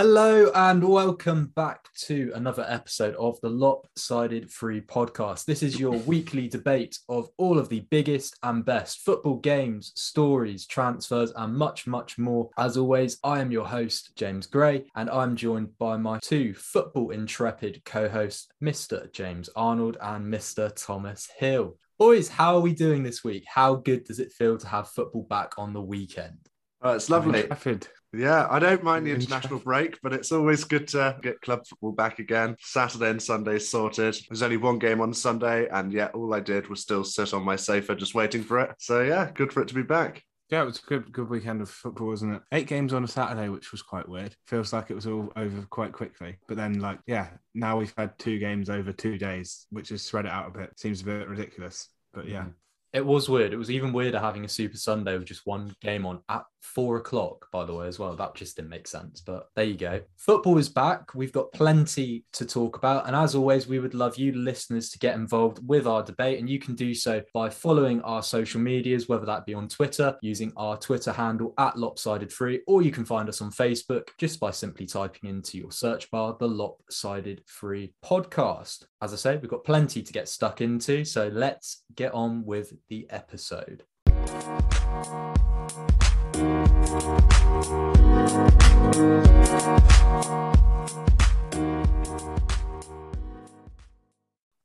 Hello and welcome back to another episode of the Lopsided Free podcast. This is your weekly debate of all of the biggest and best football games, stories, transfers, and much, much more. As always, I am your host, James Gray, and I'm joined by my two football intrepid co hosts, Mr. James Arnold and Mr. Thomas Hill. Boys, how are we doing this week? How good does it feel to have football back on the weekend? Oh, it's lovely. Yeah, I don't mind the international break, but it's always good to get club football back again. Saturday and Sunday sorted. There's only one game on Sunday, and yeah, all I did was still sit on my sofa just waiting for it. So yeah, good for it to be back. Yeah, it was a good good weekend of football, wasn't it? Eight games on a Saturday, which was quite weird. Feels like it was all over quite quickly. But then, like, yeah, now we've had two games over two days, which has spread it out a bit. Seems a bit ridiculous. But yeah. Mm. It was weird. It was even weirder having a Super Sunday with just one game on at four o'clock, by the way, as well. That just didn't make sense. But there you go. Football is back. We've got plenty to talk about. And as always, we would love you, listeners, to get involved with our debate. And you can do so by following our social medias, whether that be on Twitter, using our Twitter handle at Lopsided Free, or you can find us on Facebook just by simply typing into your search bar the Lopsided Free podcast. As I say, we've got plenty to get stuck into. So let's get on with the episode.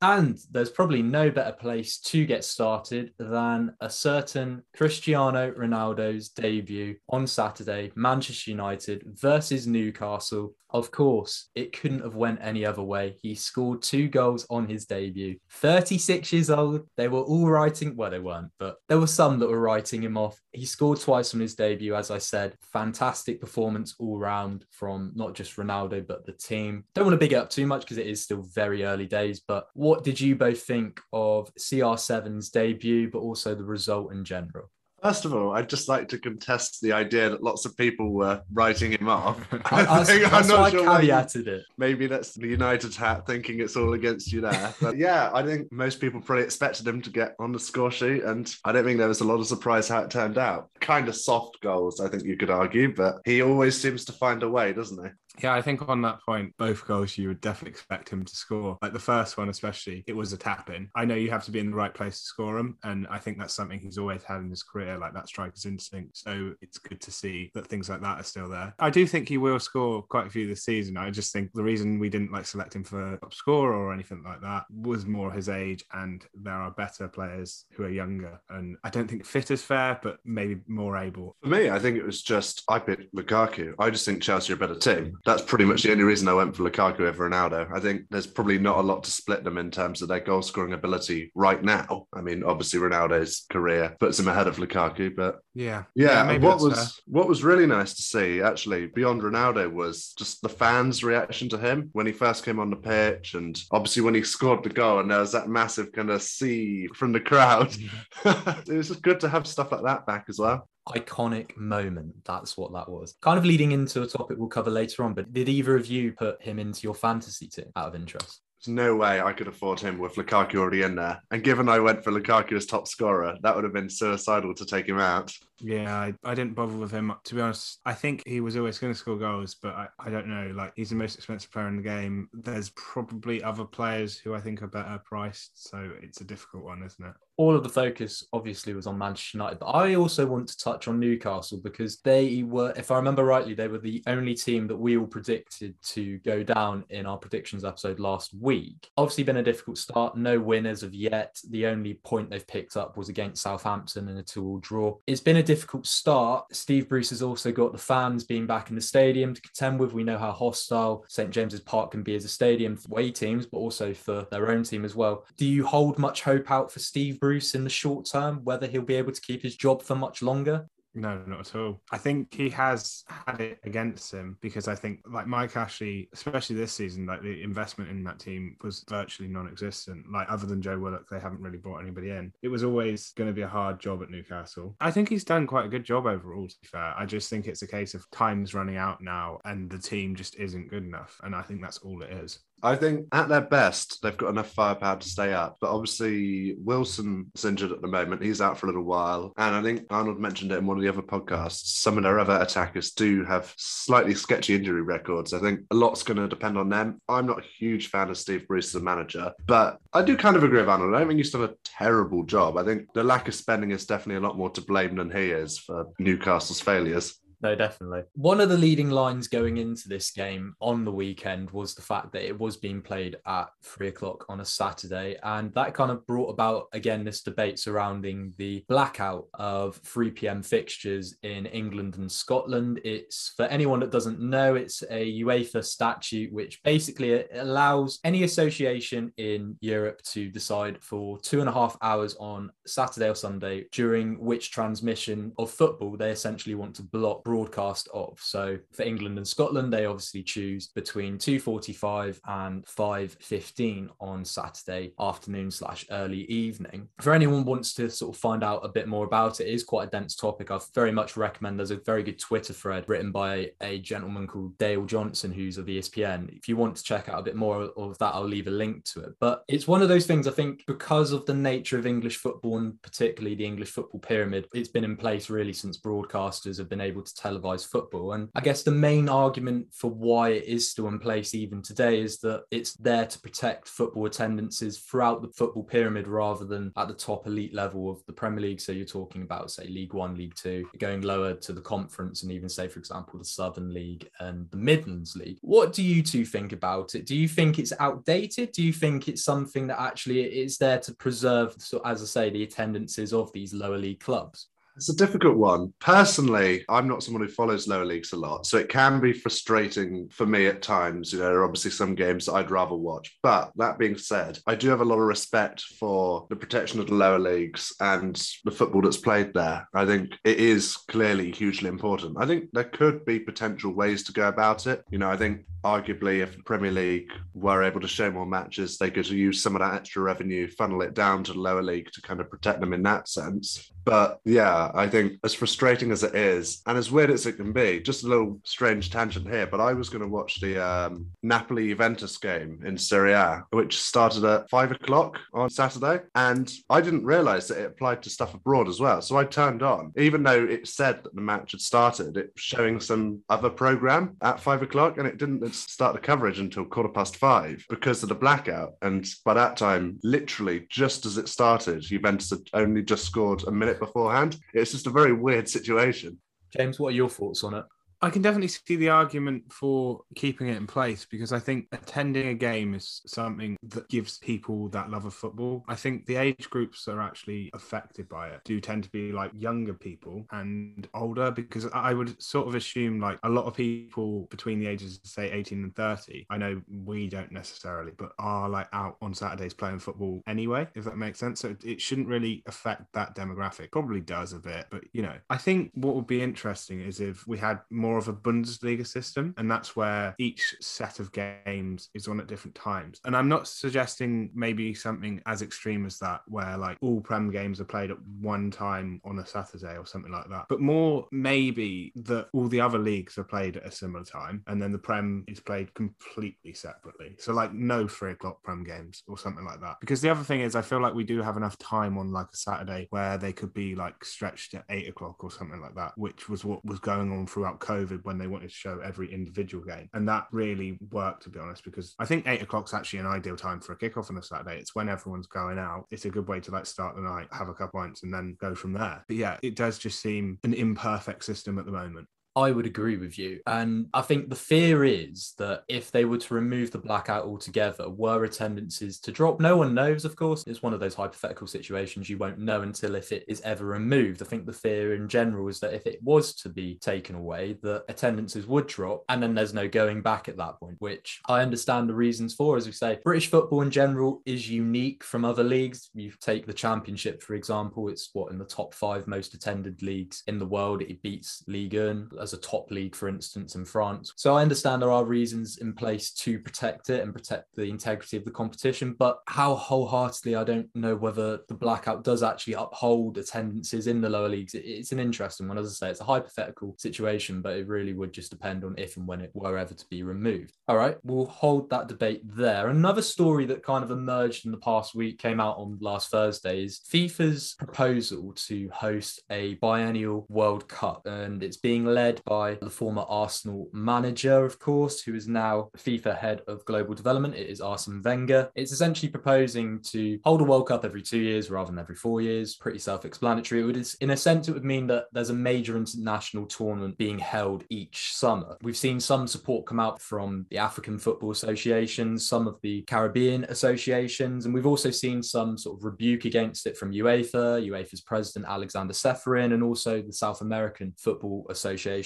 And there's probably no better place to get started than a certain Cristiano Ronaldo's debut on Saturday, Manchester United versus Newcastle. Of course, it couldn't have went any other way. He scored two goals on his debut. 36 years old. They were all writing, well, they weren't, but there were some that were writing him off. He scored twice on his debut, as I said. Fantastic performance all round from not just Ronaldo, but the team. Don't want to big it up too much because it is still very early days, but what did you both think of CR7's debut, but also the result in general? First of all, I'd just like to contest the idea that lots of people were writing him off. I, I, think- that's why I why you- caveated it. Maybe that's the United hat thinking it's all against you there. But yeah, I think most people probably expected him to get on the score sheet, and I don't think there was a lot of surprise how it turned out. Kind of soft goals, I think you could argue, but he always seems to find a way, doesn't he? Yeah, I think on that point, both goals you would definitely expect him to score. Like the first one, especially, it was a tap in. I know you have to be in the right place to score them. And I think that's something he's always had in his career, like that striker's instinct. So it's good to see that things like that are still there. I do think he will score quite a few this season. I just think the reason we didn't like select him for top scorer or anything like that was more his age. And there are better players who are younger. And I don't think fit is fair, but maybe more able. For me, I think it was just I picked Lukaku. I just think Chelsea are a better team. That's pretty much the only reason I went for Lukaku over Ronaldo. I think there's probably not a lot to split them in terms of their goal scoring ability right now. I mean, obviously Ronaldo's career puts him ahead of Lukaku, but Yeah. yeah, maybe what was fair. what was really nice to see actually beyond Ronaldo was just the fans' reaction to him when he first came on the pitch, and obviously when he scored the goal, and there was that massive kind of sea from the crowd. it was just good to have stuff like that back as well. Iconic moment. That's what that was. Kind of leading into a topic we'll cover later on, but did either of you put him into your fantasy team out of interest? There's no way I could afford him with Lukaku already in there. And given I went for Lukaku as top scorer, that would have been suicidal to take him out. Yeah, I, I didn't bother with him. To be honest, I think he was always going to score goals, but I, I don't know. Like, he's the most expensive player in the game. There's probably other players who I think are better priced. So it's a difficult one, isn't it? All of the focus obviously was on Manchester United, but I also want to touch on Newcastle because they were, if I remember rightly, they were the only team that we all predicted to go down in our predictions episode last week. Obviously, been a difficult start, no winners of yet. The only point they've picked up was against Southampton in a two-all draw. It's been a difficult start. Steve Bruce has also got the fans being back in the stadium to contend with. We know how hostile St James's Park can be as a stadium for away teams, but also for their own team as well. Do you hold much hope out for Steve Bruce in the short term, whether he'll be able to keep his job for much longer? No, not at all. I think he has had it against him because I think, like Mike Ashley, especially this season, like the investment in that team was virtually non-existent. Like other than Joe Willock, they haven't really brought anybody in. It was always going to be a hard job at Newcastle. I think he's done quite a good job overall. To be fair, I just think it's a case of time's running out now, and the team just isn't good enough. And I think that's all it is. I think at their best, they've got enough firepower to stay up. But obviously, Wilson's injured at the moment. He's out for a little while. And I think Arnold mentioned it in one of the other podcasts. Some of their other attackers do have slightly sketchy injury records. I think a lot's going to depend on them. I'm not a huge fan of Steve Bruce as a manager, but I do kind of agree with Arnold. I don't think he's done a terrible job. I think the lack of spending is definitely a lot more to blame than he is for Newcastle's failures. No, definitely. One of the leading lines going into this game on the weekend was the fact that it was being played at three o'clock on a Saturday. And that kind of brought about, again, this debate surrounding the blackout of 3 p.m. fixtures in England and Scotland. It's for anyone that doesn't know, it's a UEFA statute which basically uh, allows any association in Europe to decide for two and a half hours on Saturday or Sunday during which transmission of football they essentially want to block broadcast of. So for England and Scotland, they obviously choose between 2.45 and 5.15 on Saturday afternoon slash early evening. For anyone wants to sort of find out a bit more about it, it is quite a dense topic. I very much recommend there's a very good Twitter thread written by a gentleman called Dale Johnson, who's of ESPN. If you want to check out a bit more of that, I'll leave a link to it. But it's one of those things I think because of the nature of English football and particularly the English football pyramid, it's been in place really since broadcasters have been able to televised football. And I guess the main argument for why it is still in place even today is that it's there to protect football attendances throughout the football pyramid rather than at the top elite level of the Premier League. So you're talking about, say, League One, League Two, going lower to the conference, and even, say, for example, the Southern League and the Midlands League. What do you two think about it? Do you think it's outdated? Do you think it's something that actually is there to preserve, so as I say, the attendances of these lower league clubs? It's a difficult one. Personally, I'm not someone who follows lower leagues a lot, so it can be frustrating for me at times. You know, there are obviously some games that I'd rather watch. But that being said, I do have a lot of respect for the protection of the lower leagues and the football that's played there. I think it is clearly hugely important. I think there could be potential ways to go about it. You know, I think arguably if the Premier League were able to show more matches, they could use some of that extra revenue, funnel it down to the lower league to kind of protect them in that sense. But yeah, I think as frustrating as it is, and as weird as it can be, just a little strange tangent here, but I was going to watch the um, Napoli Juventus game in Serie A, which started at five o'clock on Saturday. And I didn't realize that it applied to stuff abroad as well. So I turned on, even though it said that the match had started, it was showing some other program at five o'clock, and it didn't start the coverage until quarter past five because of the blackout. And by that time, literally just as it started, Juventus had only just scored a minute beforehand. It's just a very weird situation. James, what are your thoughts on it? I can definitely see the argument for keeping it in place because I think attending a game is something that gives people that love of football. I think the age groups are actually affected by it do tend to be like younger people and older because I would sort of assume like a lot of people between the ages of say 18 and 30. I know we don't necessarily, but are like out on Saturdays playing football anyway, if that makes sense. So it shouldn't really affect that demographic. Probably does a bit, but you know, I think what would be interesting is if we had more more of a Bundesliga system, and that's where each set of games is on at different times. And I'm not suggesting maybe something as extreme as that, where like all Prem games are played at one time on a Saturday or something like that, but more maybe that all the other leagues are played at a similar time, and then the Prem is played completely separately. So like no three o'clock Prem games or something like that. Because the other thing is, I feel like we do have enough time on like a Saturday where they could be like stretched at eight o'clock or something like that, which was what was going on throughout COVID COVID when they wanted to show every individual game. And that really worked, to be honest, because I think eight o'clock's actually an ideal time for a kickoff on a Saturday. It's when everyone's going out. It's a good way to like start the night, have a couple pints, and then go from there. But yeah, it does just seem an imperfect system at the moment. I would agree with you. And I think the fear is that if they were to remove the blackout altogether, were attendances to drop? No one knows, of course. It's one of those hypothetical situations you won't know until if it is ever removed. I think the fear in general is that if it was to be taken away, the attendances would drop and then there's no going back at that point, which I understand the reasons for. As we say, British football in general is unique from other leagues. You take the championship, for example, it's what in the top five most attended leagues in the world. It beats Ligue 1 as a top league, for instance, in France. So I understand there are reasons in place to protect it and protect the integrity of the competition, but how wholeheartedly I don't know whether the blackout does actually uphold attendances in the lower leagues. It's an interesting one. As I say, it's a hypothetical situation, but it really would just depend on if and when it were ever to be removed. All right, we'll hold that debate there. Another story that kind of emerged in the past week came out on last Thursday is FIFA's proposal to host a biennial World Cup, and it's being led by the former Arsenal manager, of course, who is now FIFA head of global development. It is Arsene Wenger. It's essentially proposing to hold a World Cup every two years rather than every four years. Pretty self-explanatory. It would, in a sense, it would mean that there's a major international tournament being held each summer. We've seen some support come out from the African Football Association, some of the Caribbean associations, and we've also seen some sort of rebuke against it from UEFA, UEFA's president Alexander Ceferin, and also the South American Football Association,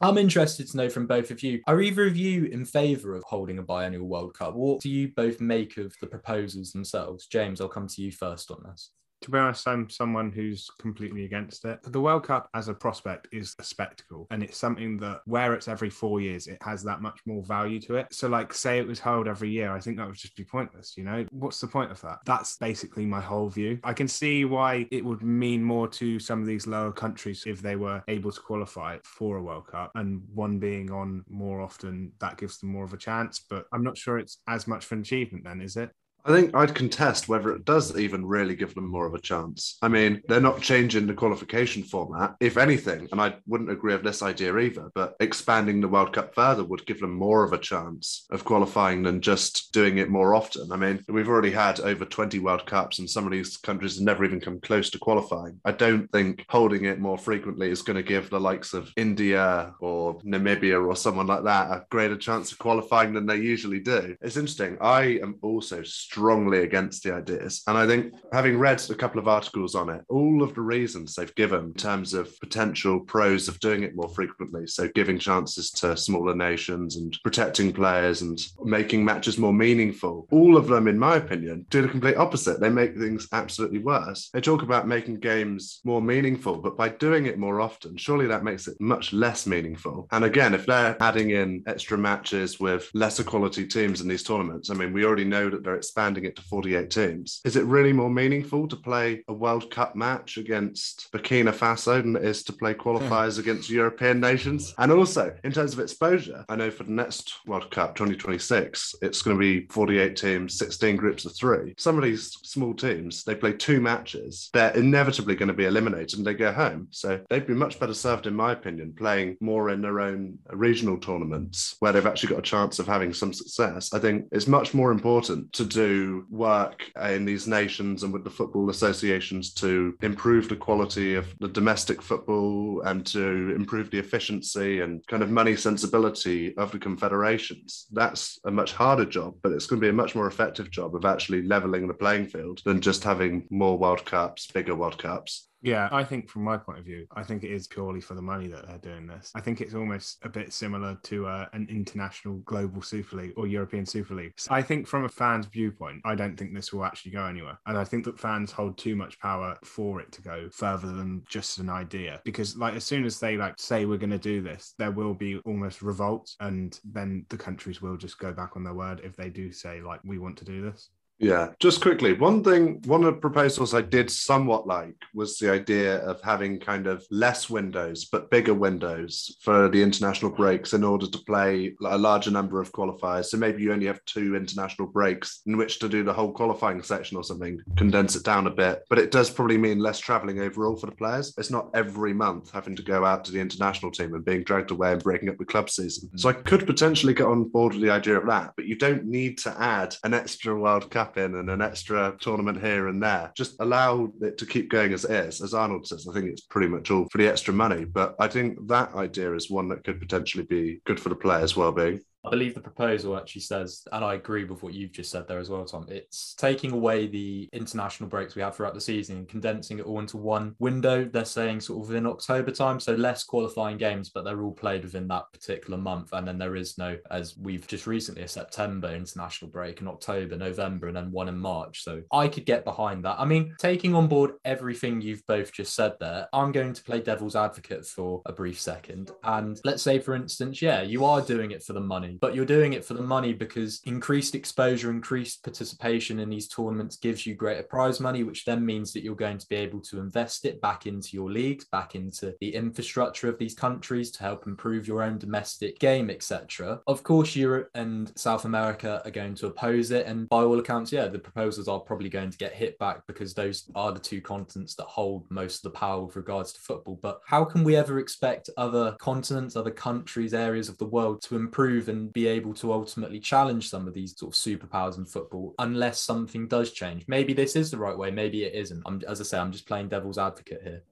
I'm interested to know from both of you, are either of you in favour of holding a biennial World Cup? What do you both make of the proposals themselves? James, I'll come to you first on this to be honest, I'm someone who's completely against it. The World Cup as a prospect is a spectacle, and it's something that where it's every four years, it has that much more value to it. So, like, say it was held every year, I think that would just be pointless. You know, what's the point of that? That's basically my whole view. I can see why it would mean more to some of these lower countries if they were able to qualify for a World Cup, and one being on more often, that gives them more of a chance. But I'm not sure it's as much of an achievement then, is it? I think I'd contest whether it does even really give them more of a chance. I mean, they're not changing the qualification format. If anything, and I wouldn't agree with this idea either, but expanding the World Cup further would give them more of a chance of qualifying than just doing it more often. I mean, we've already had over 20 World Cups, and some of these countries have never even come close to qualifying. I don't think holding it more frequently is going to give the likes of India or Namibia or someone like that a greater chance of qualifying than they usually do. It's interesting. I am also strongly against the ideas. And I think having read a couple of articles on it, all of the reasons they've given in terms of potential pros of doing it more frequently, so giving chances to smaller nations and protecting players and making matches more meaningful, all of them, in my opinion, do the complete opposite. They make things absolutely worse. They talk about making games more meaningful, but by doing it more often, surely that makes it much less meaningful. And again, if they're adding in extra matches with lesser quality teams in these tournaments, I mean, we already know that they're expanding it to 48 teams. Is it really more meaningful to play a World Cup match against Burkina Faso than it is to play qualifiers hmm. against European nations? And also, in terms of exposure, I know for the next World Cup 2026, it's going to be 48 teams, 16 groups of three. Some of these small teams, they play two matches, they're inevitably going to be eliminated and they go home. So they'd be much better served, in my opinion, playing more in their own regional tournaments where they've actually got a chance of having some success. I think it's much more important to do work in these nations and with the football associations to improve the quality of the domestic football and to improve the efficiency and kind of money sensibility of the confederations. That's a much harder job, but it's going to be a much more effective job of actually leveling the playing field than just having more World Cups, bigger World Cups. Yeah, I think from my point of view, I think it is purely for the money that they're doing this. I think it's almost a bit similar to uh, an international global Super League or European Super League. So I think from a fan's viewpoint, I don't think this will actually go anywhere. And I think that fans hold too much power for it to go further than just an idea. Because like as soon as they like say we're going to do this, there will be almost revolt and then the countries will just go back on their word if they do say like we want to do this. Yeah, just quickly, one thing, one of the proposals I did somewhat like was the idea of having kind of less windows, but bigger windows for the international breaks in order to play a larger number of qualifiers. So maybe you only have two international breaks in which to do the whole qualifying section or something, condense it down a bit. But it does probably mean less traveling overall for the players. It's not every month having to go out to the international team and being dragged away and breaking up the club season. So I could potentially get on board with the idea of that, but you don't need to add an extra World Cup in and an extra tournament here and there. Just allow it to keep going as it is. As Arnold says, I think it's pretty much all for the extra money. But I think that idea is one that could potentially be good for the players' well-being. I believe the proposal actually says, and I agree with what you've just said there as well, Tom. It's taking away the international breaks we have throughout the season and condensing it all into one window. They're saying sort of in October time, so less qualifying games, but they're all played within that particular month. And then there is no, as we've just recently, a September international break in October, November, and then one in March. So I could get behind that. I mean, taking on board everything you've both just said there, I'm going to play devil's advocate for a brief second. And let's say, for instance, yeah, you are doing it for the money, but you're doing it for the money because increased exposure, increased participation in these tournaments gives you greater prize money, which then means that you're going to be able to invest it back into your leagues, back into the infrastructure of these countries to help improve your own domestic game, etc. Of course, Europe and South America are going to oppose it. And by all accounts, yeah, the proposals are probably going to get hit back because those are the two continents that hold most of the power with regards to football. But how can we ever expect other continents, other countries, areas of the world to improve and be able to ultimately challenge some of these sort of superpowers in football unless something does change? Maybe this is the right way, maybe it isn't. I'm, as I say, I'm just playing devil's advocate here.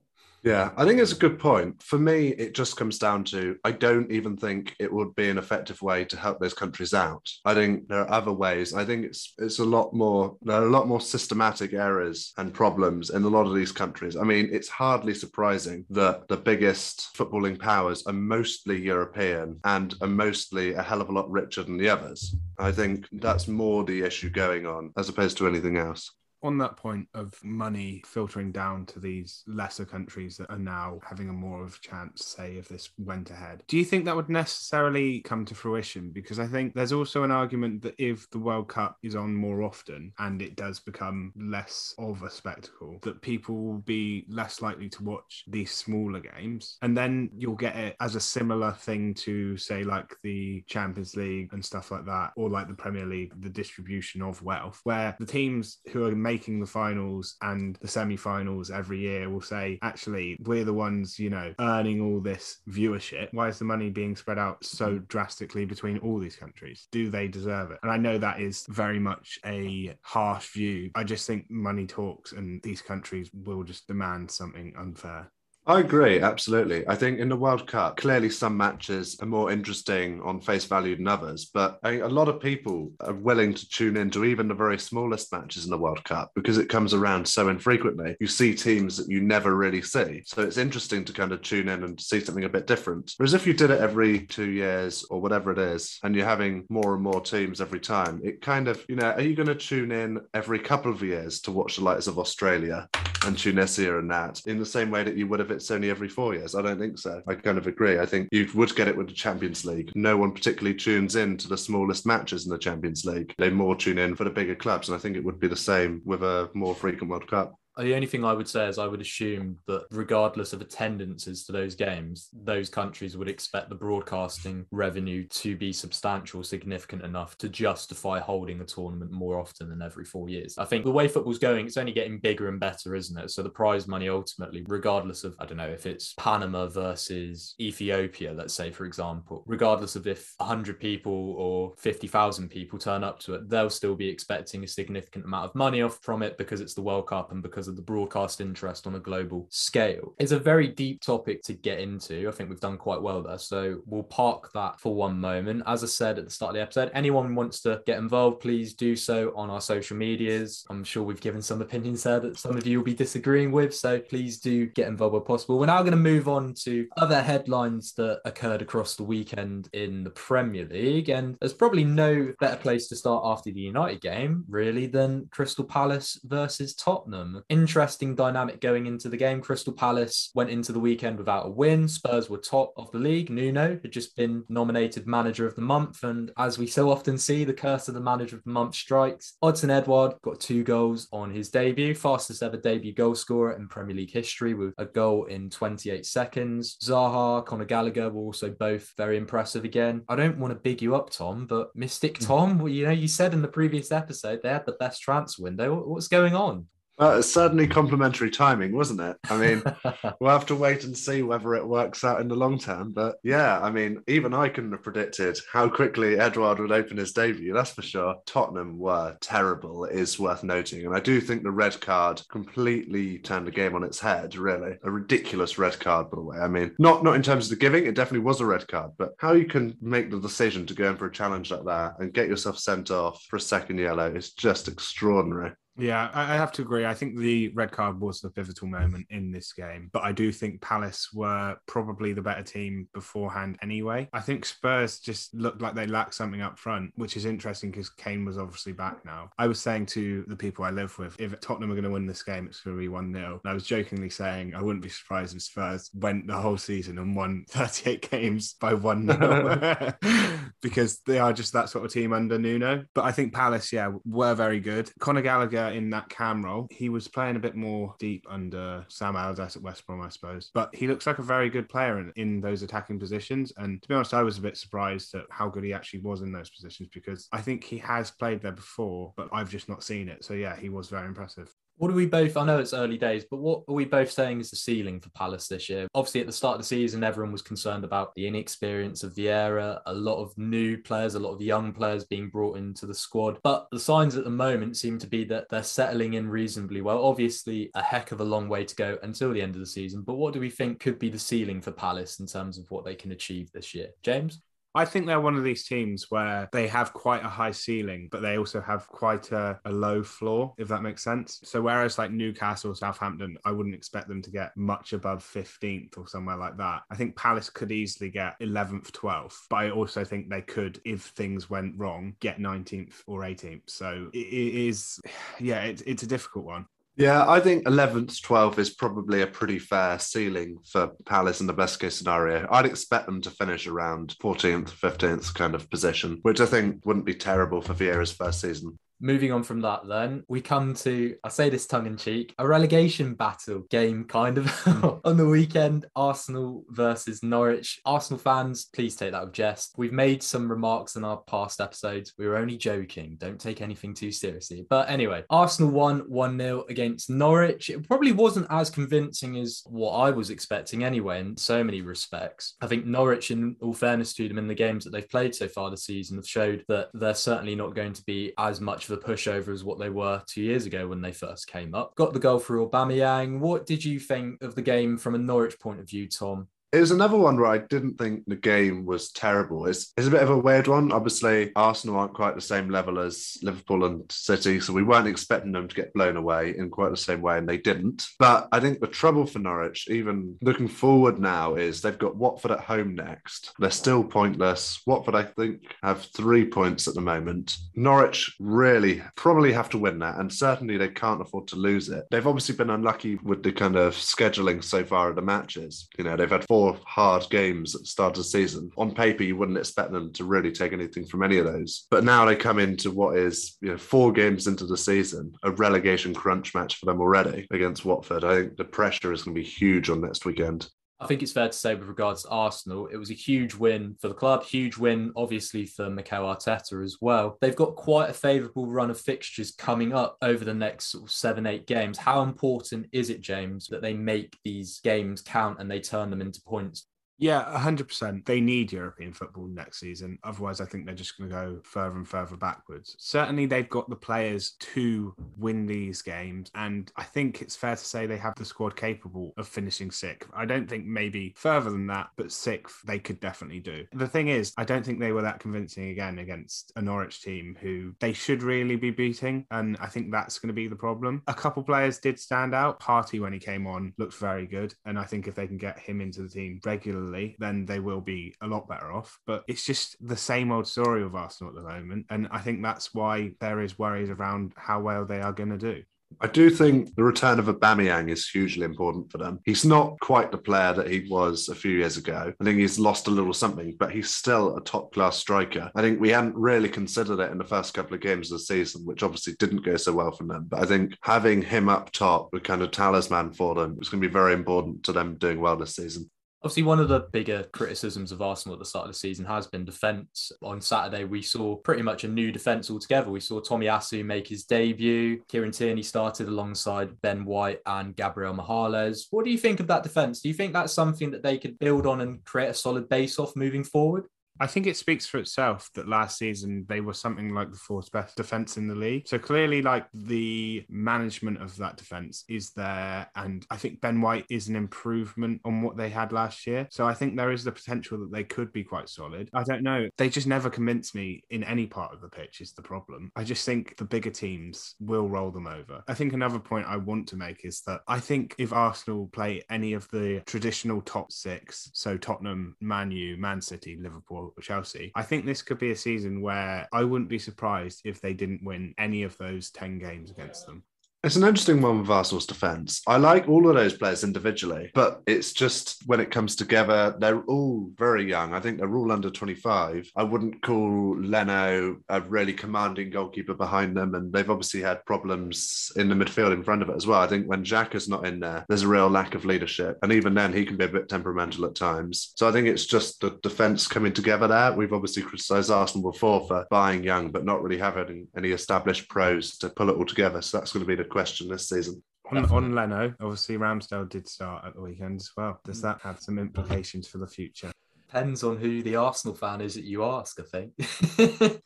Yeah, I think it's a good point. For me, it just comes down to I don't even think it would be an effective way to help those countries out. I think there are other ways. I think it's it's a lot more there are a lot more systematic errors and problems in a lot of these countries. I mean, it's hardly surprising that the biggest footballing powers are mostly European and are mostly a hell of a lot richer than the others. I think that's more the issue going on as opposed to anything else on that point of money filtering down to these lesser countries that are now having a more of a chance, say, if this went ahead, do you think that would necessarily come to fruition? Because I think there's also an argument that if the World Cup is on more often and it does become less of a spectacle, that people will be less likely to watch these smaller games. And then you'll get it as a similar thing to, say, like the Champions League and stuff like that, or like the Premier League, the distribution of wealth, where the teams who are making the finals and the semi-finals every year will say, actually, we're the ones, you know, earning all this viewership. Why is the money being spread out so mm. drastically between all these countries? Do they deserve it? And I know that is very much a harsh view. I just think money talks and these countries will just demand something unfair. I agree, absolutely. I think in the World Cup, clearly some matches are more interesting on face value than others, but I, a lot of people are willing to tune into even the very smallest matches in the World Cup because it comes around so infrequently. You see teams that you never really see. So it's interesting to kind of tune in and see something a bit different. Whereas if you did it every two years or whatever it is, and you're having more and more teams every time, it kind of, you know, are you going to tune in every couple of years to watch the likes of Australia and Tunisia and that in the same way that you would if it's only every four years. I don't think so. I kind of agree. I think you would get it with the Champions League. No one particularly tunes in to the smallest matches in the Champions League. They more tune in for the bigger clubs. And I think it would be the same with a more frequent World Cup. The only thing I would say is I would assume that regardless of attendances to those games, those countries would expect the broadcasting revenue to be substantial, significant enough to justify holding a tournament more often than every four years. I think the way football's going, it's only getting bigger and better, isn't it? So the prize money ultimately, regardless of, I don't know, if it's Panama versus Ethiopia, let's say, for example, regardless of if 100 people or 50,000 people turn up to it, they'll still be expecting a significant amount of money off from it because it's the World Cup and because of the broadcast interest on a global scale. It's a very deep topic to get into. I think we've done quite well there. So we'll park that for one moment. As I said at the start of the episode, anyone wants to get involved, please do so on our social medias. I'm sure we've given some opinions there that some of you will be disagreeing with. So please do get involved where possible. We're now going to move on to other headlines that occurred across the weekend in the Premier League. And there's probably no better place to start after the United game, really, than Crystal Palace versus Tottenham. In interesting dynamic going into the game. Crystal Palace went into the weekend without a win. Spurs were top of the league. Nuno had just been nominated manager of the month. And as we so often see, the curse of the manager of the month strikes. Odsonne Edouard got two goals on his debut, fastest ever debut goal scorer in Premier League history with a goal in 28 seconds. Zaha, Conor Gallagher were also both very impressive again. I don't want to big you up, Tom, but Mystic hmm. Tom, well, you know, you said in the previous episode they had the best transfer window. What's going on? Uh, it's certainly complimentary timing, wasn't it? I mean, we'll have to wait and see whether it works out in the long term. But yeah, I mean, even I couldn't have predicted how quickly Edouard would open his debut. That's for sure. Tottenham were terrible, is worth noting. And I do think the red card completely turned the game on its head, really. A ridiculous red card, by the way. I mean, not, not in terms of the giving, it definitely was a red card, but how you can make the decision to go in for a challenge like that and get yourself sent off for a second yellow is just extraordinary. Yeah, I have to agree. I think the red card was the pivotal moment in this game, but I do think Palace were probably the better team beforehand anyway. I think Spurs just looked like they lacked something up front, which is interesting because Kane was obviously back now. I was saying to the people I live with, if Tottenham are going to win this game, it's going to be 1 0. And I was jokingly saying I wouldn't be surprised if Spurs went the whole season and won 38 games by 1 0 because they are just that sort of team under Nuno. But I think Palace, yeah, were very good. Conor Gallagher Uh, in that cam role. He was playing a bit more deep under Sam Allardyce at West Brom, I suppose. But he looks like a very good player in, in those attacking positions. And to be honest, I was a bit surprised at how good he actually was in those positions because I think he has played there before, but I've just not seen it. So yeah, he was very impressive. What are we both? I know it's early days, but what are we both saying is the ceiling for Palace this year? Obviously, at the start of the season, everyone was concerned about the inexperience of Vieira, a lot of new players, a lot of young players being brought into the squad. But the signs at the moment seem to be that they're settling in reasonably well. Obviously, a heck of a long way to go until the end of the season. But what do we think could be the ceiling for Palace in terms of what they can achieve this year? James? I think they're one of these teams where they have quite a high ceiling, but they also have quite a, a, low floor, if that makes sense. So, whereas like Newcastle, Southampton, I wouldn't expect them to get much above 15th or somewhere like that. I think Palace could easily get 11th, 12th, but I also think they could, if things went wrong, get 19th or 18th. So, it, is, yeah, it, it's a difficult one. Yeah, I think 11th, 12th is probably a pretty fair ceiling for Palace in the best case scenario. I'd expect them to finish around 14th, 15th kind of position, which I think wouldn't be terrible for Vieira's first season. Moving on from that, then we come to I say this tongue in cheek, a relegation battle game kind of hmm. on the weekend. Arsenal versus Norwich. Arsenal fans, please take that with jest. We've made some remarks in our past episodes. We were only joking. Don't take anything too seriously. But anyway, Arsenal won 1 0 against Norwich. It probably wasn't as convincing as what I was expecting anyway, in so many respects. I think Norwich, in all fairness to them, in the games that they've played so far this season, have showed that they're certainly not going to be as much of a pushover as what they were two years ago when they first came up. Got the goal for Aubameyang. What did you think of the game from a Norwich point of view, Tom? It was another one where I didn't think the game was terrible. It's, it's a bit of a weird one. Obviously, Arsenal aren't quite the same level as Liverpool and City, so we weren't expecting them to get blown away in quite the same way, and they didn't. But I think the trouble for Norwich, even looking forward now, is they've got Watford at home next. They're still pointless. Watford, I think, have three points at the moment. Norwich really probably have to win that, and certainly they can't afford to lose it. They've obviously been unlucky with the kind of scheduling so far of the matches. You know, they've had four four hard games at the start of the season. On paper, you wouldn't expect them to really take anything from any of those. But now they come into what is you know four games into the season, a relegation crunch match for them already against Watford. I think the pressure is going to be huge on next weekend. I think it's fair to say with regards to Arsenal, it was a huge win for the club, huge win obviously for Mikel Arteta as well. They've got quite a favourable run of fixtures coming up over the next sort of seven, eight games. How important is it, James, that they make these games count and they turn them into points? Yeah, 100%. They need European football next season. Otherwise, I think they're just going to go further and further backwards. Certainly, they've got the players to win these games. And I think it's fair to say they have the squad capable of finishing sixth. I don't think maybe further than that, but sixth they could definitely do. The thing is, I don't think they were that convincing again against a Norwich team who they should really be beating. And I think that's going to be the problem. A couple players did stand out. Partey, when he came on, looked very good. And I think if they can get him into the team regularly, then they will be a lot better off. But it's just the same old story with Arsenal at the moment. And I think that's why there is worries around how well they are going to do. I do think the return of Aubameyang is hugely important for them. He's not quite the player that he was a few years ago. I think he's lost a little something, but he's still a top class striker. I think we hadn't really considered it in the first couple of games of the season, which obviously didn't go so well for them. But I think having him up top, a kind of talisman for them, is going to be very important to them doing well this season. Obviously, one of the bigger criticisms of Arsenal at the start of the season has been defence. On Saturday, we saw pretty much a new defence altogether. We saw Tomiyasu make his debut. Kieran Tierney started alongside Ben White and Gabriel Magalhaes. What do you think of that defence? Do you think that's something that they could build on and create a solid base off moving forward? I think it speaks for itself that last season they were something like the fourth best defense in the league. So clearly, like the management of that defense is there. And I think Ben White is an improvement on what they had last year. So I think there is the potential that they could be quite solid. I don't know. They just never convince me in any part of the pitch, is the problem. I just think the bigger teams will roll them over. I think another point I want to make is that I think if Arsenal play any of the traditional top six, so Tottenham, Man U, Man City, Liverpool, Chelsea. I think this could be a season where I wouldn't be surprised if they didn't win any of those 10 games against them. It's an interesting one with Arsenal's defence. I like all of those players individually, but it's just when it comes together, they're all very young. I think they're all under 25. I wouldn't call Leno a really commanding goalkeeper behind them, and they've obviously had problems in the midfield in front of it as well. I think when Xhaka's not in there, there's a real lack of leadership, and even then, he can be a bit temperamental at times. So I think it's just the defence coming together there. We've obviously criticised Arsenal before for buying young, but not really having any established pros to pull it all together. So that's going to be the question this season. On, on Leno, obviously Ramsdale did start at the weekend as well. Does mm. that have some implications for the future? Depends on who the Arsenal fan is that you ask, I think.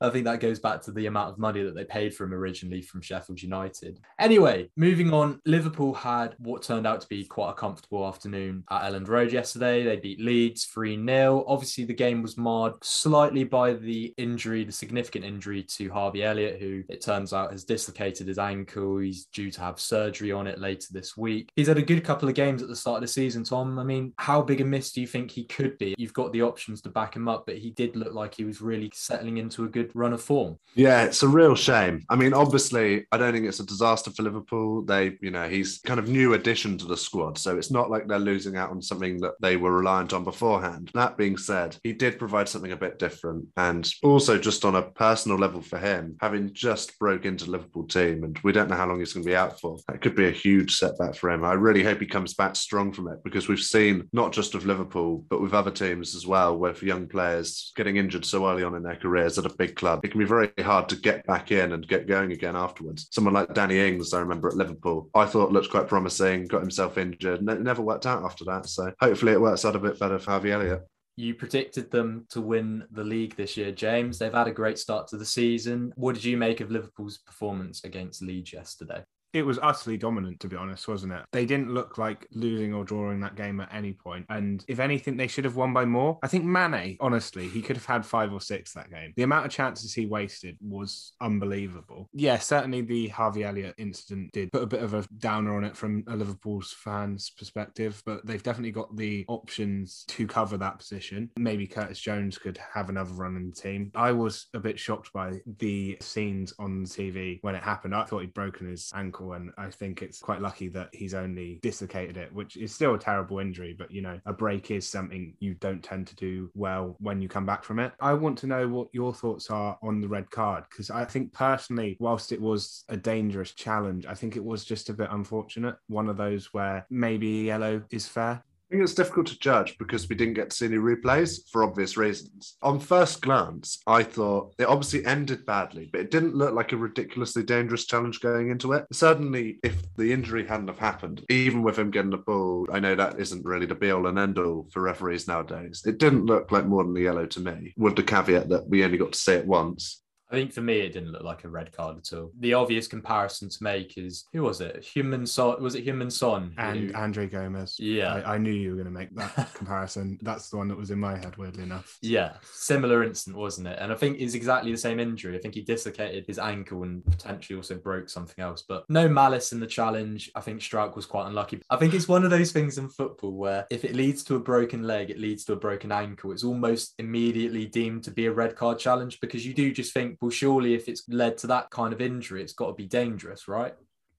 I think that goes back to the amount of money that they paid for him originally from Sheffield United. Anyway, moving on, Liverpool had what turned out to be quite a comfortable afternoon at Elland Road yesterday. They beat Leeds 3 0. Obviously, the game was marred slightly by the injury, the significant injury to Harvey Elliott, who it turns out has dislocated his ankle. He's due to have surgery on it later this week. He's had a good couple of games at the start of the season, Tom. I mean, how big a miss do you think he could be? You've got the options to back him up, but he did look like he was really settling into a good run of form. Yeah, it's a real shame. I mean, obviously, I don't think it's a disaster for Liverpool. They, you know, he's kind of new addition to the squad. So it's not like they're losing out on something that they were reliant on beforehand. That being said, he did provide something a bit different. And also, just on a personal level for him, having just broke into Liverpool team, and we don't know how long he's going to be out for, that could be a huge setback for him. I really hope he comes back strong from it because we've seen not just of Liverpool, but with other teams as well, where for young players getting injured so early on in their careers at a big club, it can be very hard to get back in and get going again afterwards. Someone like Danny Ings, I remember at Liverpool, I thought looked quite promising, got himself injured, ne- never worked out after that. So hopefully it works out a bit better for Harvey Elliott. You predicted them to win the league this year, James. They've had a great start to the season. What did you make of Liverpool's performance against Leeds yesterday? It was utterly dominant, to be honest, wasn't it? They didn't look like losing or drawing that game at any point. And if anything, they should have won by more. I think Mane, honestly, he could have had five or six that game. The amount of chances he wasted was unbelievable. Yeah, certainly the Harvey Elliott incident did put a bit of a downer on it from a Liverpool's fans' perspective, but they've definitely got the options to cover that position. Maybe Curtis Jones could have another run in the team. I was a bit shocked by the scenes on TV when it happened. I thought he'd broken his ankle, and I think it's quite lucky that he's only dislocated it, which is still a terrible injury, but you know, a break is something you don't tend to do well when you come back from it. I want to know what your thoughts are on the red card because I think personally, whilst it was a dangerous challenge, I think it was just a bit unfortunate. One of those where maybe yellow is fair. I think it's difficult to judge because we didn't get to see any replays for obvious reasons. On first glance, I thought it obviously ended badly, but it didn't look like a ridiculously dangerous challenge going into it. Certainly, if the injury hadn't have happened, even with him getting the ball, I know that isn't really the be all and end all for referees nowadays. It didn't look like more than the yellow to me, with the caveat that we only got to see it once. I think for me, it didn't look like a red card at all. The obvious comparison to make is who was it? Heung-min Son? Was it Heung-min Son? And Andre Gomes. Yeah. I, I knew you were going to make that comparison. That's the one that was in my head, weirdly enough. Yeah, similar incident, wasn't it? And I think it's exactly the same injury. I think he dislocated his ankle and potentially also broke something else, but no malice in the challenge. I think Struijk was quite unlucky. I think it's one of those things in football where if it leads to a broken leg, it leads to a broken ankle. It's almost immediately deemed to be a red card challenge because you do just think, well, surely if it's led to that kind of injury, it's got to be dangerous, right?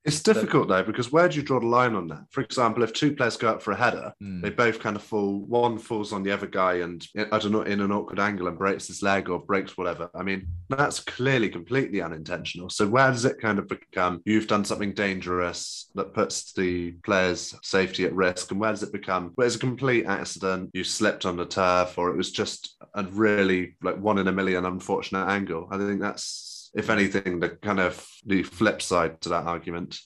It's difficult though because where do you draw the line on that? For example, if two players go up for a header, Hmm. they both kind of fall. One falls on the other guy, and I don't know in an awkward angle and breaks his leg or breaks whatever. I mean, that's clearly completely unintentional. So where does it kind of become you've done something dangerous that puts the player's safety at risk, and where does it become where it's a complete accident? You slipped on the turf, or it was just a really like one in a million unfortunate angle. I think that's if anything the kind of the flip side to that argument.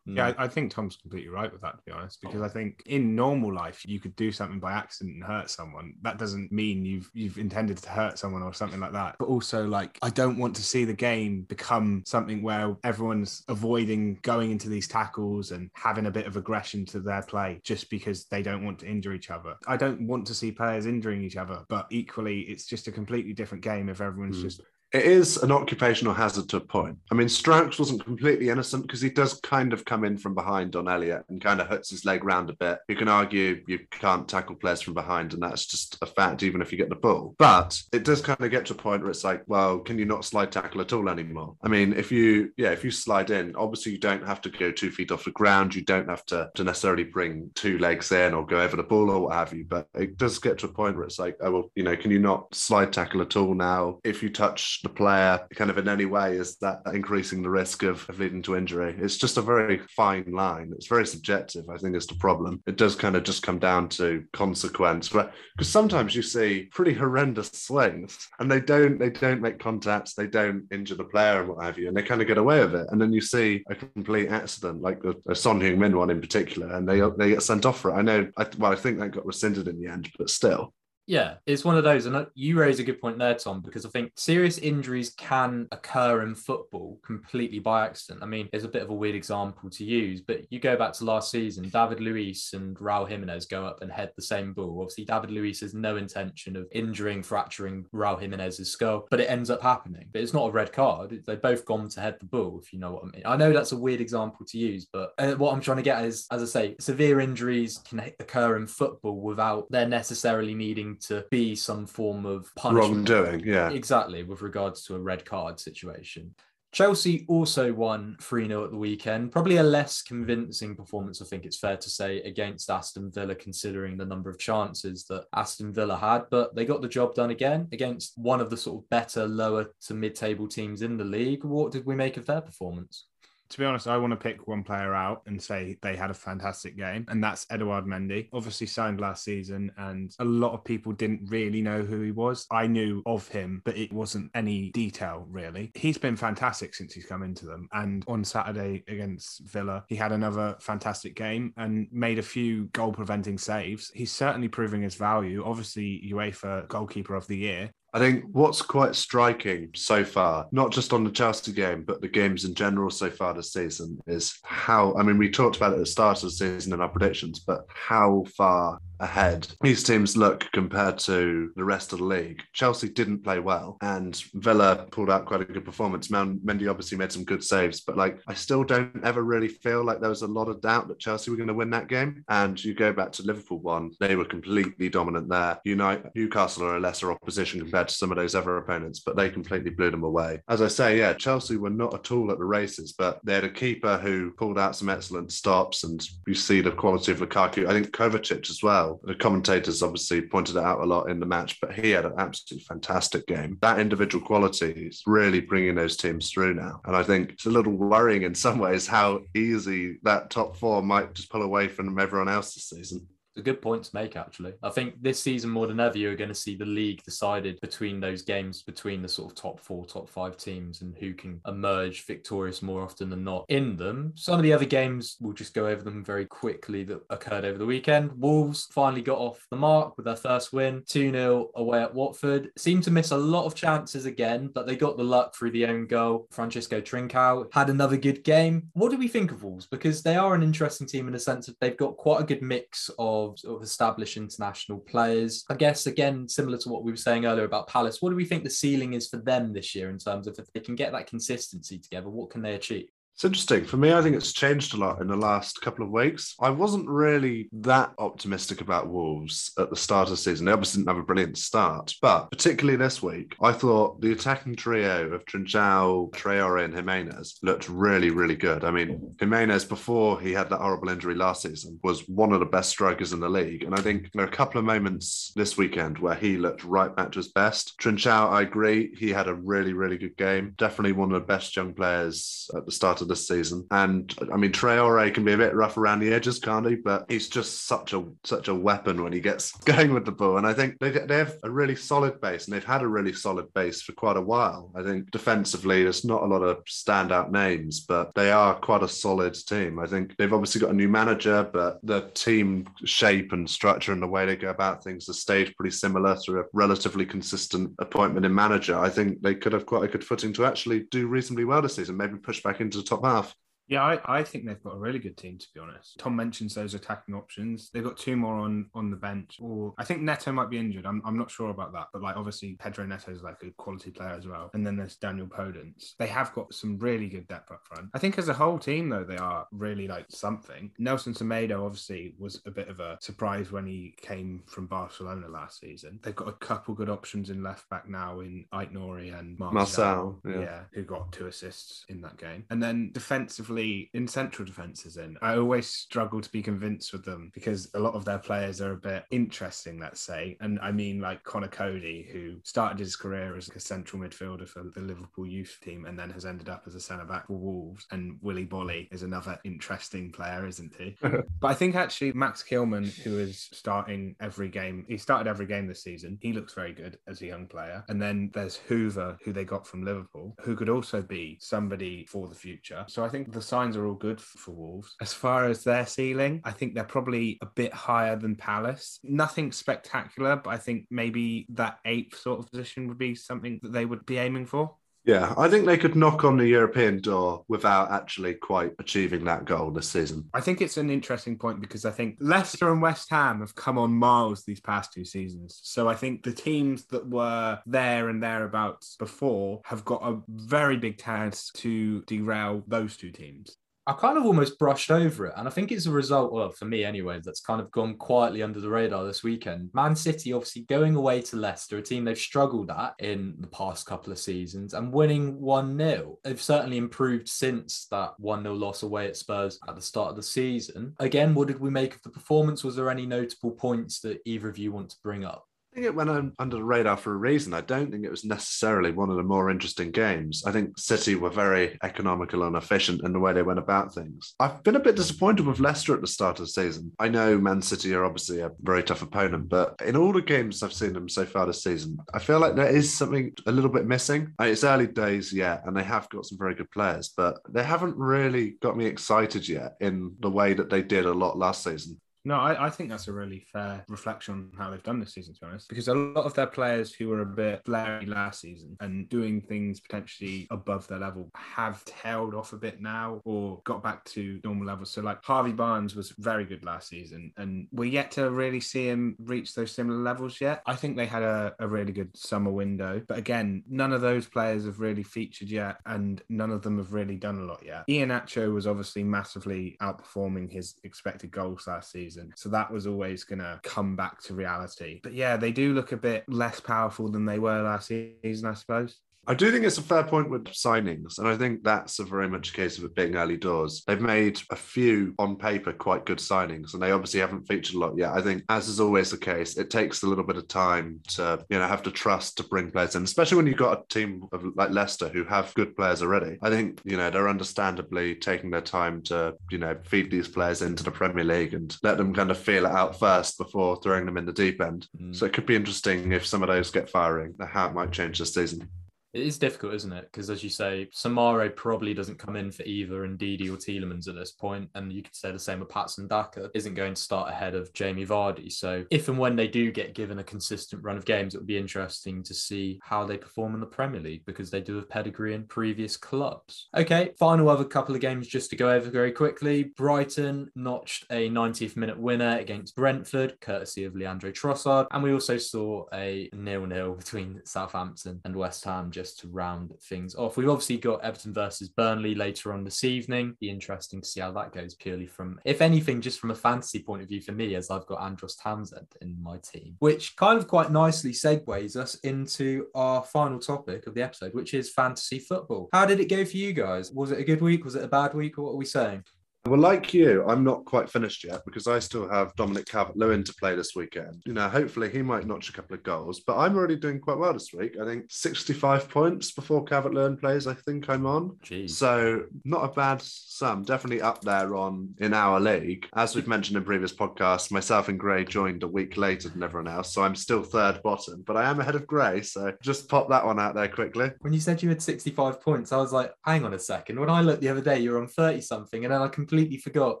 Yeah, I I think Tom's completely right with that, to be honest, because I think in normal life you could do something by accident and hurt someone. That doesn't mean you've you've intended to hurt someone or something like that. But also, like, I don't want to see the game become something where everyone's avoiding going into these tackles and having a bit of aggression to their play just because they don't want to injure each other. I don't want to see players injuring each other, but equally, it's just a completely different game if everyone's Mm. just It is an occupational hazard to a point. I mean, Struijk wasn't completely innocent because he does kind of come in from behind on Elliott and kind of hurts his leg round a bit. You can argue you can't tackle players from behind, and that's just a fact, even if you get the ball. But it does kind of get to a point where it's like, well, can you not slide tackle at all anymore? I mean, if you, yeah, if you slide in, obviously you don't have to go two feet off the ground. You don't have to, to necessarily bring two legs in or go over the ball or what have you. But it does get to a point where it's like, oh, well, you know, can you not slide tackle at all now? If you touch the player kind of in any way, is that increasing the risk of, of leading to injury? It's just a very fine line. It's very subjective, I think, is the problem. It does kind of just come down to consequence. Because sometimes you see pretty horrendous swings and they don't they don't make contacts, they don't injure the player and what have you, and they kind of get away with it. And then you see a complete accident, like the, a Son Heung-min one in particular, and they they get sent off for it. I know, I, well, I think that got rescinded in the end, but still. Yeah, it's one of those. And you raise a good point there, Tom, because I think serious injuries can occur in football completely by accident. I mean, it's a bit of a weird example to use, but you go back to last season, David Luiz and Raul Jimenez go up and head the same ball. Obviously, David Luiz has no intention of injuring, fracturing Raul Jimenez's skull, but it ends up happening. But it's not a red card. They've both gone to head the ball, if you know what I mean. I know that's a weird example to use, but uh, what I'm trying to get is, as I say, severe injuries can occur in football without there necessarily needing to be some form of punishment. Wrongdoing, yeah. Exactly, with regards to a red card situation. Chelsea also won 3 0 at the weekend. Probably a less convincing performance, I think it's fair to say, against Aston Villa, considering the number of chances that Aston Villa had. But they got the job done again against one of the sort of better, lower to mid table teams in the league. What did we make of their performance? To be honest, I want to pick one player out and say they had a fantastic game, and that's Eduard Mendy. Obviously signed last season, and a lot of people didn't really know who he was. I knew of him, but it wasn't any detail really. He's been fantastic since he's come into them, and on Saturday against Villa, he had another fantastic game and made a few goal preventing saves. He's certainly proving his value. Obviously, UEFA goalkeeper of the year. I think what's quite striking so far, not just on the Chelsea game, but the games in general so far this season, is how I mean, we talked about it at the start of the season in our predictions, but how far ahead these teams look compared to the rest of the league. Chelsea didn't play well, and Villa pulled out quite a good performance. Mendy obviously made some good saves, but like I still don't ever really feel like there was a lot of doubt that Chelsea were going to win that game. And you go back to Liverpool one, they were completely dominant there. United, Newcastle are a lesser opposition compared to some of those other opponents, but they completely blew them away. As I say, yeah, Chelsea were not at all at the races, but they had a keeper who pulled out some excellent stops, and you see the quality of Lukaku. I think Kovacic as well. The commentators obviously pointed it out a lot in the match, but he had an absolutely fantastic game. That individual quality is really bringing those teams through now, and I think it's a little worrying in some ways how easy that top four might just pull away from everyone else this season a good point to make, actually. I think this season more than ever, you're going to see the league decided between those games, between the sort of top four, top five teams, and who can emerge victorious more often than not in them. Some of the other games, we'll just go over them very quickly that occurred over the weekend. Wolves finally got off the mark with their first win, 2 0 away at Watford. Seemed to miss a lot of chances again, but they got the luck through the own goal. Francisco Trincao had another good game. What do we think of Wolves? Because they are an interesting team in the sense that they've got quite a good mix of of, of established international players. I guess, again, similar to what we were saying earlier about Palace, what do we think the ceiling is for them this year in terms of if they can get that consistency together, what can they achieve? It's interesting. For me, I think it's changed a lot in the last couple of weeks. I wasn't really that optimistic about Wolves at the start of the season. They obviously didn't have a brilliant start, but particularly this week, I thought the attacking trio of Trincao, Traore, and Jimenez looked really, really good. I mean, Jimenez, before he had that horrible injury last season, was one of the best strikers in the league. And I think there are a couple of moments this weekend where he looked right back to his best. Trincao, I agree, he had a really, really good game. Definitely one of the best young players at the start of this season. And I mean, Traore can be a bit rough around the edges, can't he? But he's just such a such a weapon when he gets going with the ball. And I think they, they have a really solid base, and they've had a really solid base for quite a while. I think defensively, there's not a lot of standout names, but they are quite a solid team. I think they've obviously got a new manager, but the team shape and structure and the way they go about things has stayed pretty similar through a relatively consistent appointment in manager. I think they could have quite a good footing to actually do reasonably well this season, maybe push back into the top half. Yeah, I, I think they've got a really good team to be honest. Tom mentions those attacking options. They've got two more on on the bench. Or I think Neto might be injured. I'm, I'm not sure about that. But like obviously Pedro Neto is like a quality player as well. And then there's Daniel Podence. They have got some really good depth up front. I think as a whole team though, they are really like something. Nelson Semedo obviously was a bit of a surprise when he came from Barcelona last season. They've got a couple good options in left back now in Aït-Nouri and Marçal. Marçal, yeah. yeah, who got two assists in that game. And then defensively in central defences in. I always struggle to be convinced with them because a lot of their players are a bit interesting, let's say. And I mean like Conor Coady, who started his career as a central midfielder for the Liverpool youth team and then has ended up as a centre back for Wolves. And Willy Boly is another interesting player, isn't he? but I think actually Max Kilman, who is starting every game, he started every game this season. He looks very good as a young player. And then there's Hoever, who they got from Liverpool, who could also be somebody for the future. So I think the signs are all good for Wolves. As far as their ceiling, I think they're probably a bit higher than Palace. Nothing spectacular, but I think maybe that eighth sort of position would be something that they would be aiming for. Yeah, I think they could knock on the European door without actually quite achieving that goal this season. I think it's an interesting point because I think Leicester and West Ham have come on miles these past two seasons. So I think the teams that were there and thereabouts before have got a very big chance to derail those two teams. I kind of almost brushed over it. And I think it's a result, well, for me anyway, that's kind of gone quietly under the radar this weekend. Man City obviously going away to Leicester, a team they've struggled at in the past couple of seasons, and winning 1 0. They've certainly improved since that 1 0 loss away at Spurs at the start of the season. Again, what did we make of the performance? Was there any notable points that either of you want to bring up? I it went under the radar for a reason. I don't think it was necessarily one of the more interesting games. I think City were very economical and efficient in the way they went about things. I've been a bit disappointed with Leicester at the start of the season. I know Man City are obviously a very tough opponent, but in all the games I've seen them so far this season, I feel like there is something a little bit missing. Uh, it's early days yet, and they have got some very good players, but they haven't really got me excited yet in the way that they did a lot last season. No, I, I, think that's a really fair reflection on how they've done this season, to be honest. Because a lot of their players who were a bit flary last season and doing things potentially above their level have tailed off a bit now or got back to normal levels. So, like Harvey Barnes was very good last season, and we're yet to really see him reach those similar levels yet. I think they had a, a really good summer window, but again, none of those players have really featured yet, and none of them have really done a lot yet. Iheanacho was obviously massively outperforming his expected goals last season season. So that was always going to come back to reality. But yeah, they do look a bit less powerful than they were last season, I suppose. I do think it's a fair point with signings, and I think that's a very much a case of it being early doors. They've made a few on paper quite good signings, and they obviously haven't featured a lot yet. I think, as is always the case, it takes a little bit of time to you know have to trust to bring players in, especially when you've got a team of like Leicester who have good players already. I think you know they're understandably taking their time to you know feed these players into the Premier League and let them kind of feel it out first before throwing them in the deep end. Mm. So it could be interesting if some of those get firing, how it might change this season. It is difficult, isn't it? Because as you say, Soumaré probably doesn't come in for either Ndidi or Tielemans at this point, and you could say the same with Patson Daka isn't going to start ahead of Jamie Vardy. So if and when they do get given a consistent run of games, it would be interesting to see how they perform in the Premier League because they do have pedigree in previous clubs. Okay, final other couple of games just to go over very quickly. Brighton notched a 90th minute winner against Brentford, courtesy of Leandro Trossard, and we also saw a nil-nil between Southampton and West Ham just to round things off. We've obviously got Everton versus Burnley later on this evening. Be interesting to see how that goes purely from, if anything, just from a fantasy point of view for me, as I've got Andros Townsend in my team, which kind of quite nicely segues us into our final topic of the episode, which is fantasy football. How did it go for you guys? Was it a good week? Was it a bad week? What are we saying? Well, like you, I'm not quite finished yet because I still have Dominic Calvert-Lewin to play this weekend. You know, hopefully he might notch a couple of goals, but I'm already doing quite well this week. I think 65 points before Calvert-Lewin plays. I think I'm on. Jeez. So not a bad sum. Definitely up there on in our league. As we've mentioned in previous podcasts, myself and Gray joined a week later than everyone else, so I'm still third bottom, but I am ahead of Gray. So just pop that one out there quickly. When you said you had 65 points, I was like, hang on a second. When I looked the other day, you were on 30 something, and then I completely forgot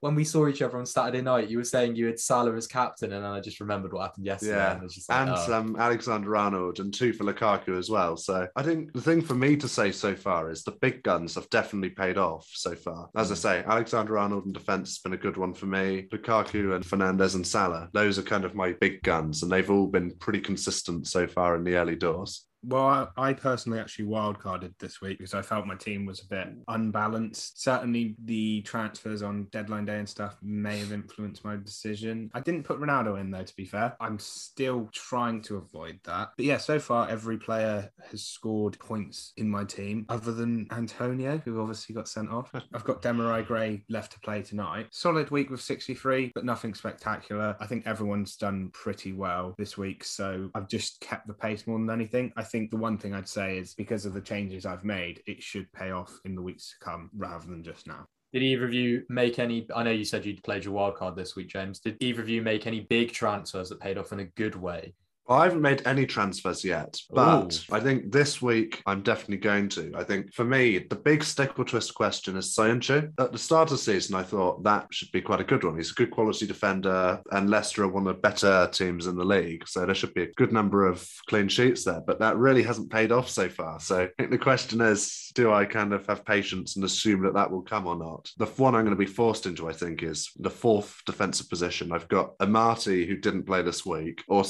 when we saw each other on Saturday night, you were saying you had Salah as captain, and then I just remembered what happened yesterday. Yeah, and, like, and oh. um, Alexander Arnold and two for Lukaku as well. So I think the thing for me to say so far is the big guns have definitely paid off so far. As I say, Alexander Arnold in defence has been a good one for me. Lukaku and Fernandes and Salah, those are kind of my big guns, and they've all been pretty consistent so far in the early doors. Well, I, I personally actually wildcarded this week because I felt my team was a bit unbalanced. Certainly, the transfers on deadline day and stuff may have influenced my decision. I didn't put Ronaldo in, though, to be fair. I'm still trying to avoid that. But yeah, so far, every player has scored points in my team, other than Antonio, who obviously got sent off. I've got Demarai Gray left to play tonight. Solid week with 63, but nothing spectacular. I think everyone's done pretty well this week. So I've just kept the pace more than anything. I think the one thing I'd say is because of the changes I've made, it should pay off in the weeks to come rather than just now. Did either of you make any? I know you said you'd played your wild card this week, James. Did either of you make any big transfers that paid off in a good way? Well, I haven't made any transfers yet, but I think this week I'm definitely going to. I think for me, the big stick or twist question is Soyuncu. At the start of the season, I thought that should be quite a good one. He's a good quality defender, and Leicester are one of the better teams in the league. So there should be a good number of clean sheets there, but that really hasn't paid off so far. So I think the question is do I kind of have patience and assume that that will come or not? The one I'm going to be forced into, I think, is the fourth defensive position. I've got Amartey, who didn't play this week, or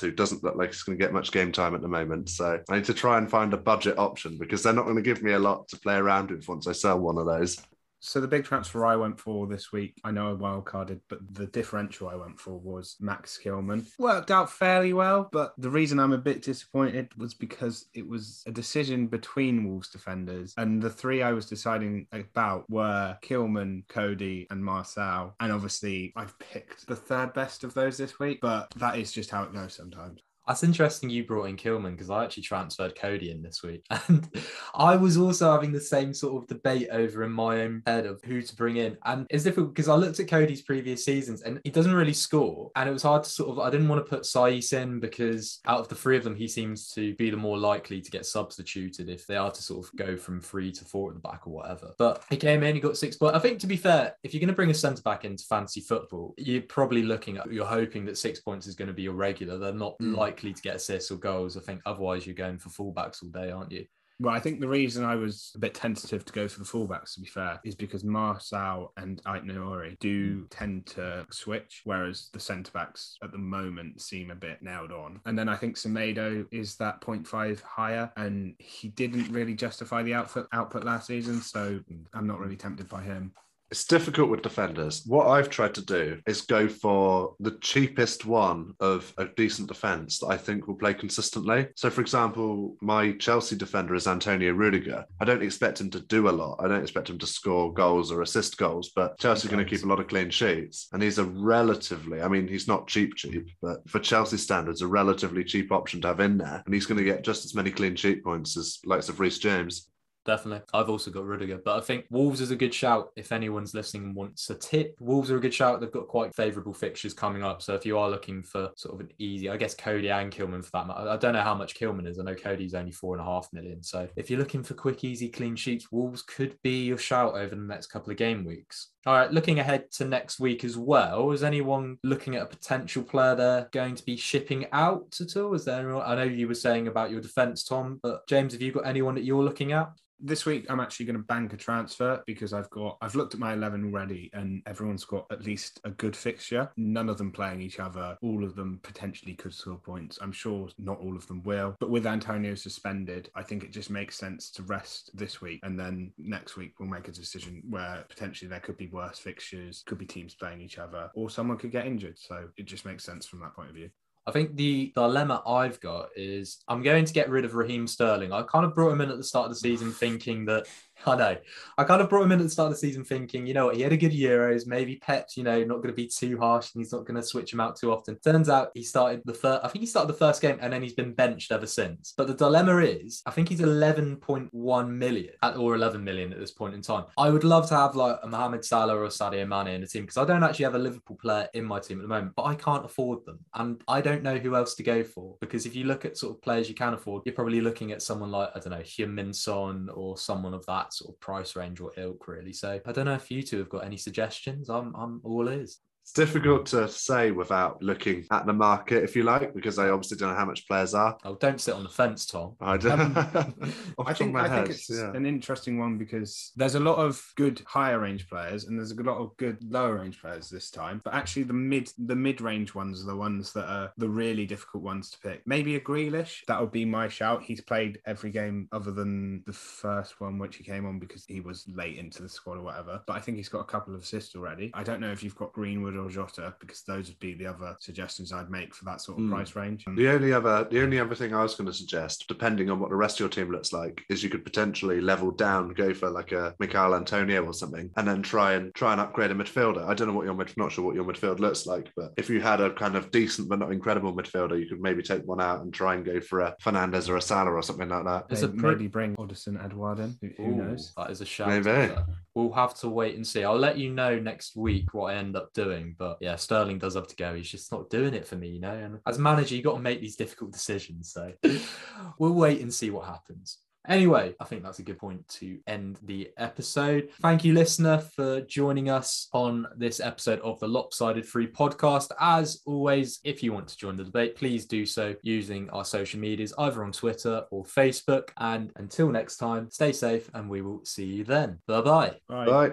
Who doesn't look like he's going to get much game time at the moment. So I need to try and find a budget option because they're not going to give me a lot to play around with once I sell one of those. So the big transfer I went for this week, I know I wildcarded, but the differential I went for was Max Kilman. Worked out fairly well, but the reason I'm a bit disappointed was because it was a decision between Wolves defenders, and the three I was deciding about were Kilman, Coady, and Marçal. And obviously, I've picked the third best of those this week, but that is just how it goes sometimes. That's interesting you brought in Kilman because I actually transferred Coady in this week. And I was also having the same sort of debate over in my own head of who to bring in. And it's difficult because I looked at Coady's previous seasons and he doesn't really score. And it was hard to sort of, I didn't want to put Saïss in because out of the three of them, he seems to be the more likely to get substituted if they are to sort of go from three to four at the back or whatever. But he came in, he got six. But I think to be fair, if you're going to bring a centre back into fantasy football, you're probably looking at, you're hoping that six points is going to be your regular. They're not Mm. Likely to get assists or goals. I think otherwise you're going for fullbacks all day, aren't you? Well, I think the reason I was a bit tentative to go for the fullbacks, to be fair, is because Marçal and Aït-Nouri do hmm. tend to switch, whereas the centre backs at the moment seem a bit nailed on. And then I think Semedo is that 0.5 higher, and he didn't really justify the output output last season, so hmm. I'm not really tempted by him. It's difficult with defenders. What I've tried to do is go for the cheapest one of a decent defence that I think will play consistently. So, for example, my Chelsea defender is Antonio Rudiger. I don't expect him to do a lot. I don't expect him to score goals or assist goals, but Chelsea are going to keep a lot of clean sheets. And he's a relatively, I mean, he's not cheap, cheap, but for Chelsea standards, a relatively cheap option to have in there. And he's going to get just as many clean sheet points as likes of Reece James. Definitely. I've also got Rudiger, but I think Wolves is a good shout if anyone's listening and wants a tip. Wolves are a good shout. They've got quite favourable fixtures coming up. So if you are looking for sort of an easy, I guess Coady and Kilman for that matter. I don't know how much Kilman is. I know Coady's only four and a half million. So if you're looking for quick, easy, clean sheets, Wolves could be your shout over the next couple of game weeks. All right, looking ahead to next week as well, is anyone looking at a potential player they're going to be shipping out at all? Is there anyone, I know you were saying about your defence, Tom, but James, have you got anyone that you're looking at? this week I'm actually going to bank a transfer because I've got I've looked at my 11 already and everyone's got at least a good fixture none of them playing each other all of them potentially could score points I'm sure not all of them will but with Antonio suspended I think it just makes sense to rest this week and then next week we'll make a decision where potentially there could be worse fixtures could be teams playing each other or someone could get injured so it just makes sense from that point of view I think the dilemma I've got is I'm going to get rid of Raheem Sterling. I kind of brought him in at the start of the season thinking that I know. I kind of brought him in at the start of the season thinking, you know what, he had a good Euros. Maybe Pep's, you know, not going to be too harsh and he's not going to switch him out too often. Turns out he started the first, I think he started the first game and then he's been benched ever since. But the dilemma is, I think he's 11.1 million at, or 11 million at this point in time. I would love to have like a Mohamed Salah or Sadio Mane in the team because I don't actually have a Liverpool player in my team at the moment, but I can't afford them. And I don't know who else to go for because if you look at sort of players you can afford, you're probably looking at someone like, I don't know, Heung-min Son or someone of that sort of price range or ilk, really. So I don't know if you two have got any suggestions. I'm I'm all ears. It's difficult to say without looking at the market, if you like, because I obviously don't know how much players are. Oh, don't sit on the fence, Tom. I, do. Um, I think I head, think it's yeah. an interesting one because there's a lot of good higher range players and there's a lot of good lower range players this time. But actually, the mid the mid range ones are the ones that are the really difficult ones to pick. Maybe a Grealish that would be my shout. He's played every game other than the first one, which he came on because he was late into the squad or whatever. But I think he's got a couple of assists already. I don't know if you've got Greenwood or Jota because those would be the other suggestions I'd make for that sort of Hmm. price range. The only other, the only other thing I was going to suggest, depending on what the rest of your team looks like, is you could potentially level down, go for like a Mikhail Antonio or something, and then try and try and upgrade a midfielder. I don't know what your mid, not sure what your midfield looks like, but if you had a kind of decent but not incredible midfielder, you could maybe take one out and try and go for a Fernandes or a Salah or something like that. There's a Maybe, pro- maybe bring Odsonne Edouard in. Who, who knows? That is a shout. Maybe. We'll have to wait and see. I'll let you know next week what I end up doing. But yeah, Sterling does have to go. He's just not doing it for me, you know. And as manager, you got to make these difficult decisions. So we'll wait and see what happens. Anyway, I think that's a good point to end the episode. Thank you, listener, for joining us on this episode of the Lopsided Free podcast. As always, if you want to join the debate, please do so using our social medias, either on Twitter or Facebook. And until next time, stay safe and we will see you then. Bye bye. Right. Right.